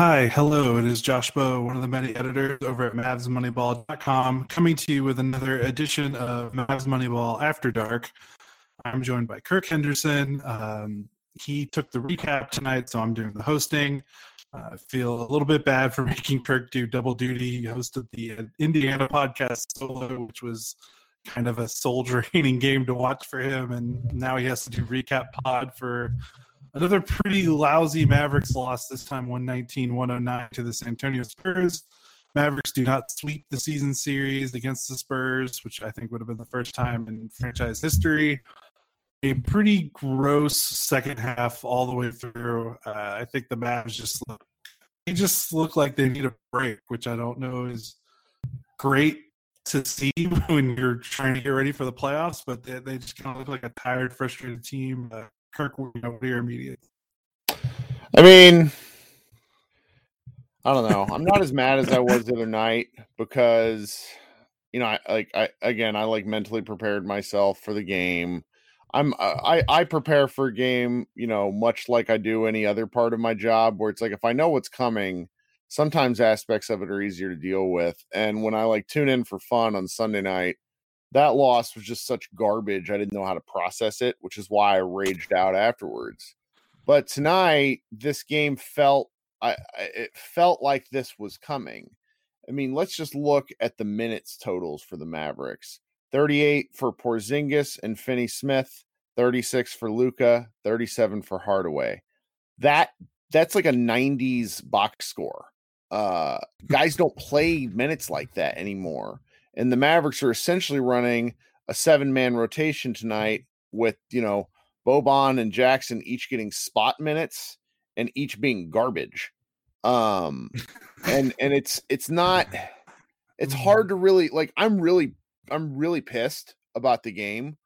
Hi, hello. It is Josh Bowe, one of the many editors over at MavsMoneyball.com, coming to you with another edition of Mavs Moneyball After Dark. I'm joined by Kirk Henderson. Um, he took the recap tonight, so I'm doing the hosting. Uh, I feel a little bit bad for making Kirk do double duty. He hosted the uh, Indiana podcast solo, which was kind of a soul draining game to watch for him, and now he has to do recap pod for another pretty lousy Mavericks loss. This time, 119-109 to the San Antonio Spurs. Mavericks do not sweep the season series against the Spurs, which I think would have been the first time in franchise history. A pretty gross second half all the way through. Uh, I think the Mavs just look, they just look like they need a break, which I don't know is great to see when you're trying to get ready for the playoffs, but they, they just kind of look like a tired, frustrated team. Uh, Kirk, what are your immediate? I mean, I don't know. I'm not as mad as I was the other night because, you know, I like I again I like mentally prepared myself for the game. I'm I I prepare for a game, you know, much like I do any other part of my job where it's like if I know what's coming, sometimes aspects of it are easier to deal with. And when I like tune in for fun on Sunday night, that loss was just such garbage. I didn't know how to process it, which is why I raged out afterwards. But tonight, this game felt I, it felt like this was coming. I mean, let's just look at the minutes totals for the Mavericks. 38 for Porzingis and Finney Smith, 36 for Luka, 37 for Hardaway. That that's like a 90s box score. Uh guys don't play minutes like that anymore. And the Mavericks are essentially running a seven-man rotation tonight with, you know, Boban and Jackson each getting spot minutes and each being garbage. Um and and it's it's not it's hard to really like I'm really I'm really pissed about the game,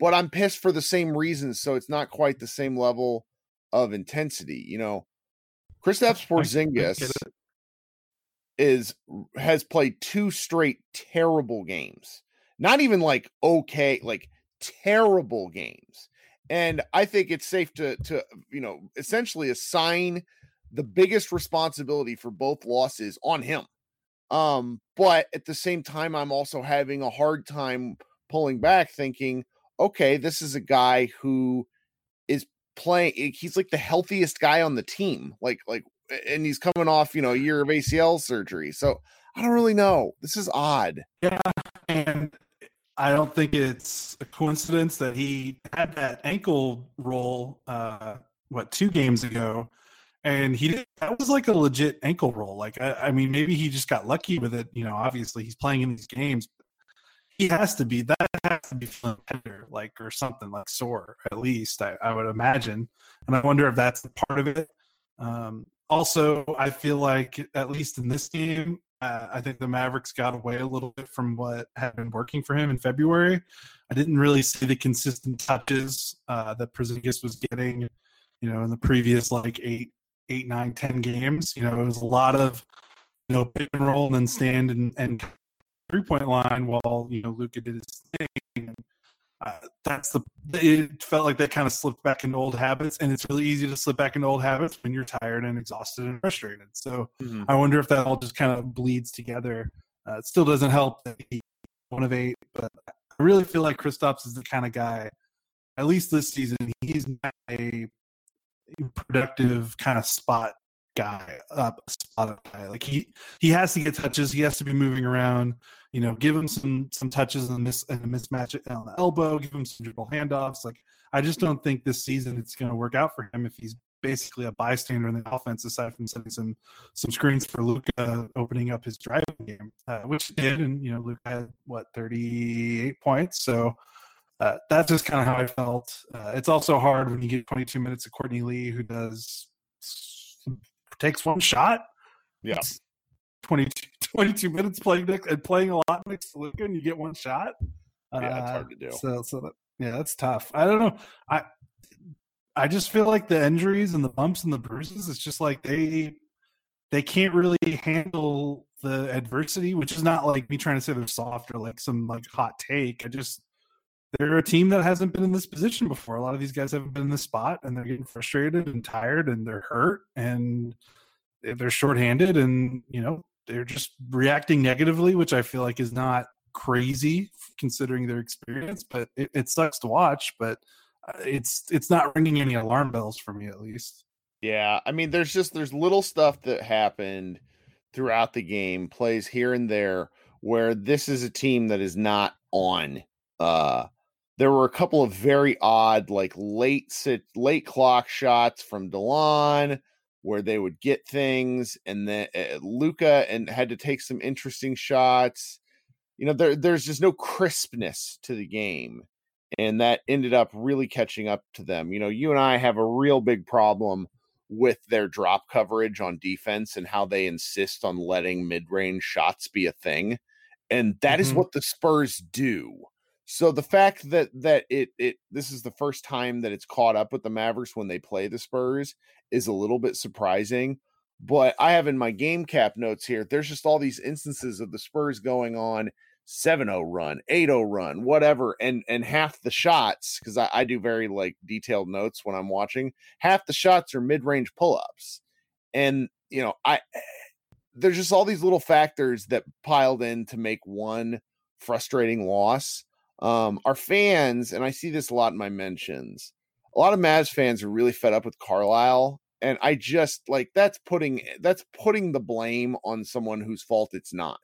but I'm pissed for the same reasons, so it's not quite the same level of intensity. You know, Kristaps Porzingis is has played two straight terrible games. Not even like okay, like terrible games. And I think it's safe to to you know essentially assign the biggest responsibility for both losses on him. Um, but at the same time, I'm also having a hard time pulling back, thinking, okay, this is a guy who is playing. Eh, he's like the healthiest guy on the team. Like, like, and he's coming off, you know, a year of ACL surgery. So I don't really know. This is odd. Yeah, and I don't think it's a coincidence that he had that ankle roll. Uh, what two games ago? and he did, that was like a legit ankle roll. Like I, I, mean, maybe he just got lucky with it. You know, obviously he's playing in these games. He has to be that has to be tender, like or something like sore at least. I, I would imagine, and I wonder if that's the part of it. Um, also, I feel like at least in this game, uh, I think the Mavericks got away a little bit from what had been working for him in February. I didn't really see the consistent touches uh, that Porzingis was getting, you know, in the previous like eight eight, nine, ten games. You know, it was a lot of you know pick and roll and then stand and, and three point line while you know Luka did his thing. Uh, that's the it felt like they kind of slipped back into old habits and it's really easy to slip back into old habits when you're tired and exhausted and frustrated so mm-hmm. i wonder if that all just kind of bleeds together uh, it still doesn't help that he one of eight but i really feel like Kristaps is the kind of guy at least this season he's not a productive kind of spot guy, up spot guy. Like he he has to get touches. He has to be moving around. You know, give him some some touches and miss and a mismatch on the elbow. Give him some dribble handoffs. Like I just don't think this season it's going to work out for him if he's basically a bystander in the offense aside from setting some some screens for Luka opening up his driving game, uh, which did. And you know, Luka had what thirty eight points. So uh, that's just kind of how I felt. Uh, it's also hard when you get 22 minutes of Courtney Lee, who does takes one shot. Yeah, 22, 22 minutes playing and playing a lot next to Luka, and you get one shot. Yeah, that's hard to do. Uh, so, so that, yeah, that's tough. I don't know. I I just feel like the injuries and the bumps and the bruises. It's just like they they can't really handle the adversity, which is not like me trying to say they're soft or like some like hot take. I just they're a team that hasn't been in this position before. A lot of these guys haven't been in this spot and they're getting frustrated and tired and they're hurt. And they're shorthanded and you know they're just reacting negatively, which I feel like is not crazy considering their experience, but it, it sucks to watch. But uh, it's it's not ringing any alarm bells for me at least. Yeah, I mean, there's just there's little stuff that happened throughout the game, plays here and there, where this is a team that is not on. Uh, there were a couple of very odd, like late sit, late clock shots from Delon, where they would get things, and then uh, Luka and had to take some interesting shots. You know, there there's just no crispness to the game, and that ended up really catching up to them. You know, you and I have a real big problem with their drop coverage on defense and how they insist on letting mid-range shots be a thing and that mm-hmm. is what the spurs do so the fact that that it it this is the first time that it's caught up with the mavericks when they play the spurs is a little bit surprising but i have in my game cap notes here there's just all these instances of the spurs going on 7-0 run 8-0 run whatever and and half the shots because I, I do very like detailed notes when i'm watching half the shots are mid-range pull-ups and you know i there's just all these little factors that piled in to make one frustrating loss um our fans and i see this a lot in my mentions a lot of Mavs fans are really fed up with Carlisle and I just like that's putting that's putting the blame on someone whose fault it's not.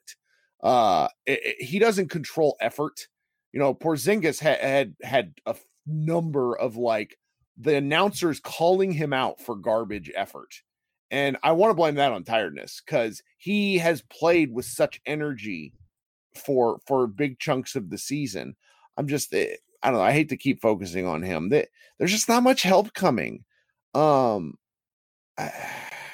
Uh, it, it, he doesn't control effort. You know, Porzingis ha- had had a number of like the announcers calling him out for garbage effort. And I want to blame that on tiredness because he has played with such energy for for big chunks of the season. I'm just eh, I don't know. I hate to keep focusing on him. That there's just not much help coming. Um, I,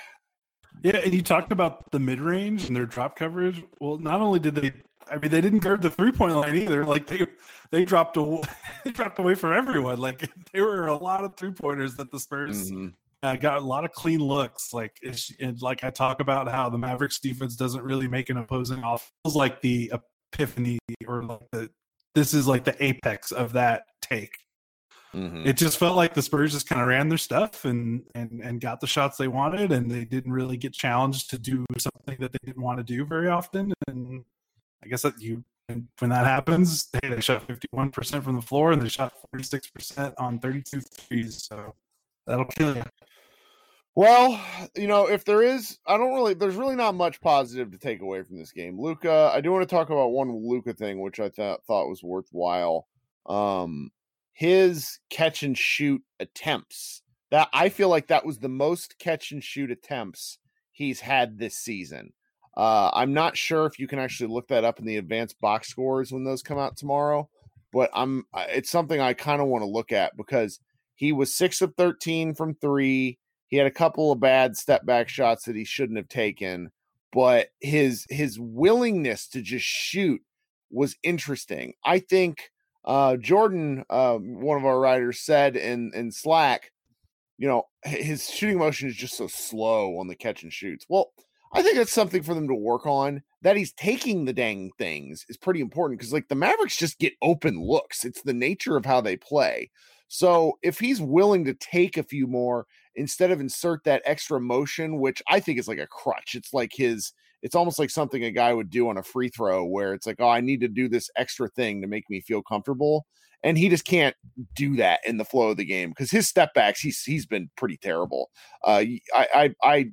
yeah, and you talked about the mid range and their drop coverage. Well, not only did they, I mean, they didn't guard the three point line either. Like they they dropped away, they dropped away from everyone. Like there were a lot of three pointers that the Spurs mm-hmm. uh, got a lot of clean looks. Like and like I talk about how the Mavericks defense doesn't really make an opposing off. Feels like the epiphany or like the this is like the apex of that take Mm-hmm. It just felt like the Spurs just kind of ran their stuff and and and got the shots they wanted, and they didn't really get challenged to do something that they didn't want to do very often. And I guess that you when that happens, hey, they shot fifty one percent from the floor and they shot forty six percent on thirty two threes. So that'll kill you. Well, you know, if there is, I don't really, there's really not much positive to take away from this game. Luka, I do want to talk about one Luka thing, which I thought thought was worthwhile. Um, his catch and shoot attempts. That I feel like that was the most catch and shoot attempts he's had this season. Uh, I'm not sure if you can actually look that up in the advanced box scores when those come out tomorrow, but I'm it's something I kind of want to look at because he was six of 13 from three. He had a couple of bad step back shots that he shouldn't have taken, but his his willingness to just shoot was interesting. I think uh, Jordan, uh, one of our writers, said in in Slack, you know, his shooting motion is just so slow on the catch and shoots. Well, I think that's something for them to work on. That he's taking the dang things is pretty important because, like, the Mavericks just get open looks. It's the nature of how they play. So if he's willing to take a few more instead of insert that extra motion, which I think is like a crutch, it's like his it's almost like something a guy would do on a free throw where it's like, oh, I need to do this extra thing to make me feel comfortable. And he just can't do that in the flow of the game because his step backs, he's he's been pretty terrible. Uh, I, I I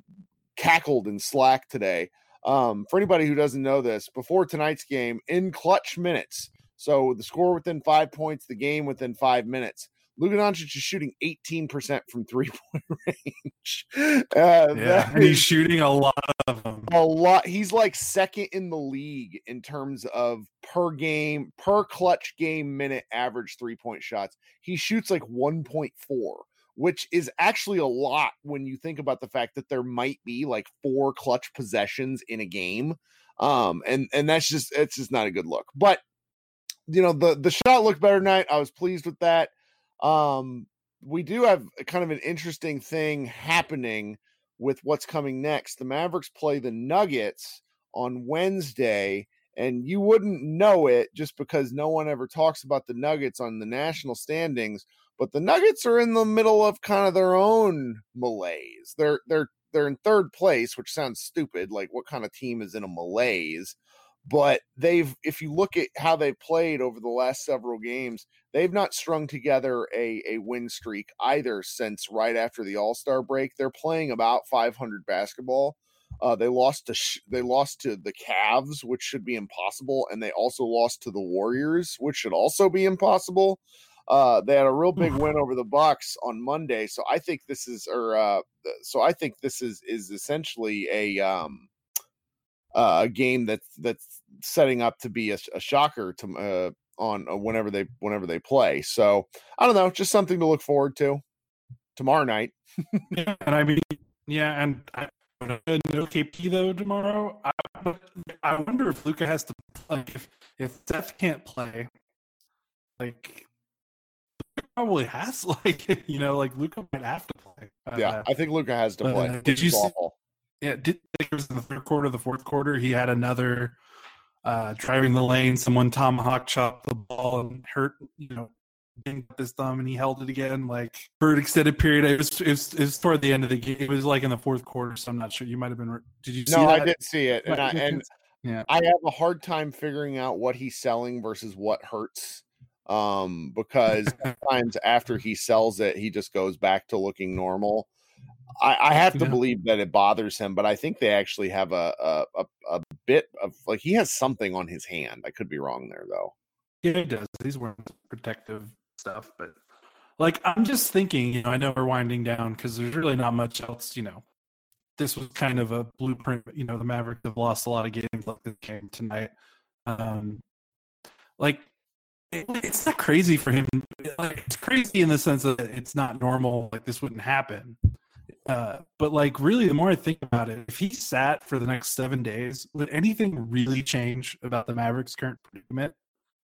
cackled in Slack today. Um, for anybody who doesn't know this, before tonight's game, in clutch minutes, so the score within five points, the game within five minutes. Luka Doncic is shooting 18% from three point range. Uh, yeah, and he's shooting a lot of them. A lot. He's like second in the league in terms of per game, per clutch game minute average three point shots. He shoots like 1.4, which is actually a lot when you think about the fact that there might be like four clutch possessions in a game. Um, and and that's just it's just not a good look. But you know, the the shot looked better tonight. I was pleased with that. Um, we do have kind of an interesting thing happening with what's coming next. The Mavericks play the Nuggets on Wednesday, and you wouldn't know it just because no one ever talks about the Nuggets on the national standings. But the Nuggets are in the middle of kind of their own malaise. They're they're they're in third place, which sounds stupid. Like what kind of team is in a malaise? But they've, if you look at how they played over the last several games, they've not strung together a a win streak either since right after the All Star break. They're playing about 500 basketball. Uh, they lost to sh- they lost to the Cavs, which should be impossible, and they also lost to the Warriors, which should also be impossible. Uh, they had a real big win over the Bucks on Monday, so I think this is, or uh, so I think this is is essentially a um, uh, a game that's that's setting up to be a, a shocker to uh, on uh, whenever they whenever they play. So I don't know, just something to look forward to tomorrow night. yeah, and I mean, yeah, and I, no KP though tomorrow. I, I wonder if Luka has to play if if Seth can't play, like probably has like you know like Luka might have to play. Yeah, uh, I think Luka has to play. Uh, did you see? Yeah, did it was in the third quarter, the fourth quarter. He had another uh driving the lane. Someone tomahawk chopped the ball and hurt. You know, his thumb and he held it again like for an extended period. It was, it was, it was toward the end of the game. It was like in the fourth quarter, so I'm not sure. You might have been. Did you? See it? No, I did see it, and, I, and yeah, I have a hard time figuring out what he's selling versus what hurts. Um, because sometimes after he sells it, he just goes back to looking normal. I, I have to yeah. believe that it bothers him, but I think they actually have a, a, a a bit of like he has something on his hand. I could be wrong there though. Yeah, he does. He's wearing protective stuff. But like, I'm just thinking, you know, I know we're winding down because there's really not much else, you know. This was kind of a blueprint. You know, the Mavericks have lost a lot of games like this game tonight. Um, like, it, it's not crazy for him. Like, it's crazy in the sense that it's not normal. Like, this wouldn't happen. Uh, but like, really, the more I think about it, if he sat for the next seven days, would anything really change about the Mavericks' current predicament?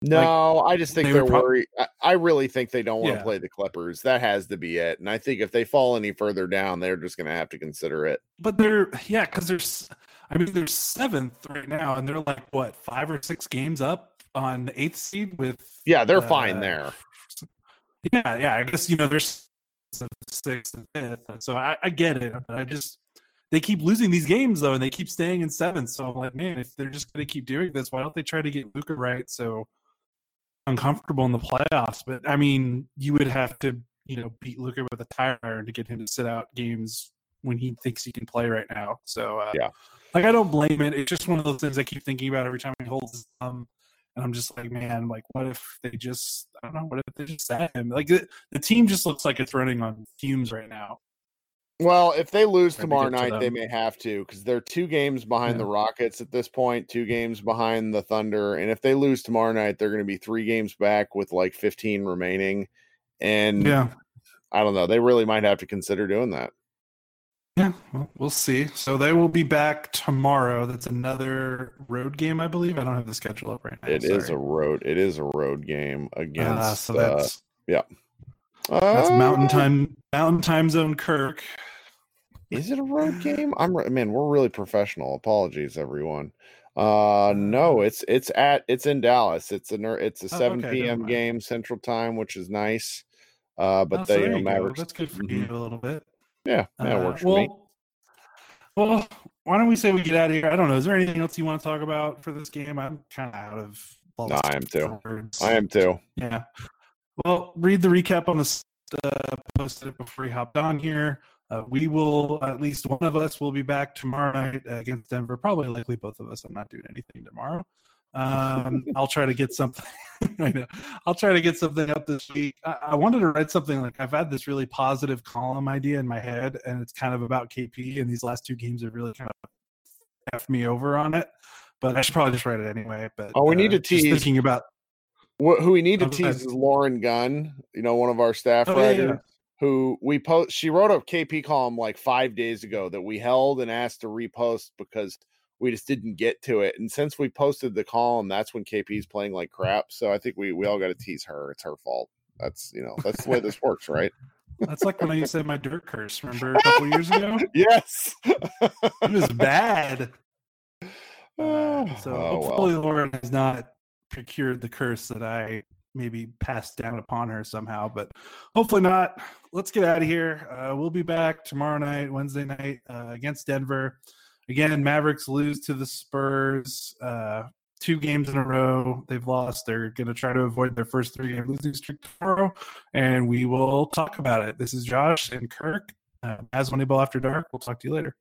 No, like, I just think they are worried. I, I, really think they don't want to yeah. play the Clippers. That has to be it. And I think if they fall any further down, they're just going to have to consider it. But they're yeah, because there's, I mean, they're seventh right now, and they're like what five or six games up on the eighth seed with. Yeah, they're uh, fine there. Yeah, yeah. I guess you know there's sixth and fifth, so I, I get it. But I just they keep losing these games though, and they keep staying in seventh. So I'm like, man, if they're just going to keep doing this, why don't they try to get Luka right? So uncomfortable in the playoffs. But I mean, you would have to, you know, beat Luka with a tire iron to get him to sit out games when he thinks he can play right now. So uh, yeah, like I don't blame it. It's just one of those things I keep thinking about every time he holds his thumb. And I'm just like, man, like, what if they just, I don't know, what if they just sat him? Like, the, the team just looks like it's running on fumes right now. Well, if they lose tomorrow night, to they may have to because they're two games behind yeah. the Rockets at this point, two games behind the Thunder. And if they lose tomorrow night, they're going to be three games back with like 15 remaining. And yeah, I don't know. They really might have to consider doing that. Yeah, well, we'll see. So they will be back tomorrow. That's another road game, I believe. I don't have the schedule up right now. It is a road. It is a road game uh, against. Uh, so that's uh, yeah. That's Mountain uh, Time, Mountain Time Zone Kirk. Is it a road game? I'm man, we're really professional. Apologies, everyone. Uh no, it's it's at it's in Dallas. It's a it's a 7 okay, p.m. game Central Time, which is nice. Uh, but oh, they so you know, Mavericks. That's good for mm-hmm. you a little bit. Yeah, that uh, works well, for me. Well, why don't we say we get out of here? I don't know. Is there anything else you want to talk about for this game? I'm kind of out of. No, I am too. Words. I am too. Yeah. Well, read the recap on the uh, posted it before we hopped on here. Uh, we will, at least one of us will be back tomorrow night against Denver. Probably likely both of us. I'm not doing anything tomorrow. Um, I'll try to get something. I know. I'll try to get something up this week. I, I, wanted to write something like I've had this really positive column idea in my head, and it's kind of about KP. And these last two games have really kind of f me over on it. But I should probably just write it anyway. But oh, we uh, need to tease. Thinking about who we need to tease is Lauren Gunn. You know, one of our staff oh, writers. Yeah, yeah who we post she wrote a KP column like five days ago that we held and asked to repost because we just didn't get to it. And since we posted the column, that's when KP's playing like crap. So I think we we all got to tease her. It's her fault. That's you know that's the way this works, right? That's like when I said my dirt curse. Remember a couple years ago? Yes, it was bad. Uh, so oh, hopefully well. Lauren has not procured the curse that I maybe passed down upon her somehow, but hopefully not. Let's get out of here. Uh, we'll be back tomorrow night, Wednesday night uh, against Denver. Again, Mavericks lose to the Spurs. Uh, two games in a row they've lost. They're going to try to avoid their first three game losing streak tomorrow, and we will talk about it. This is Josh and Kirk uh, as Moneyball After Dark. We'll talk to you later.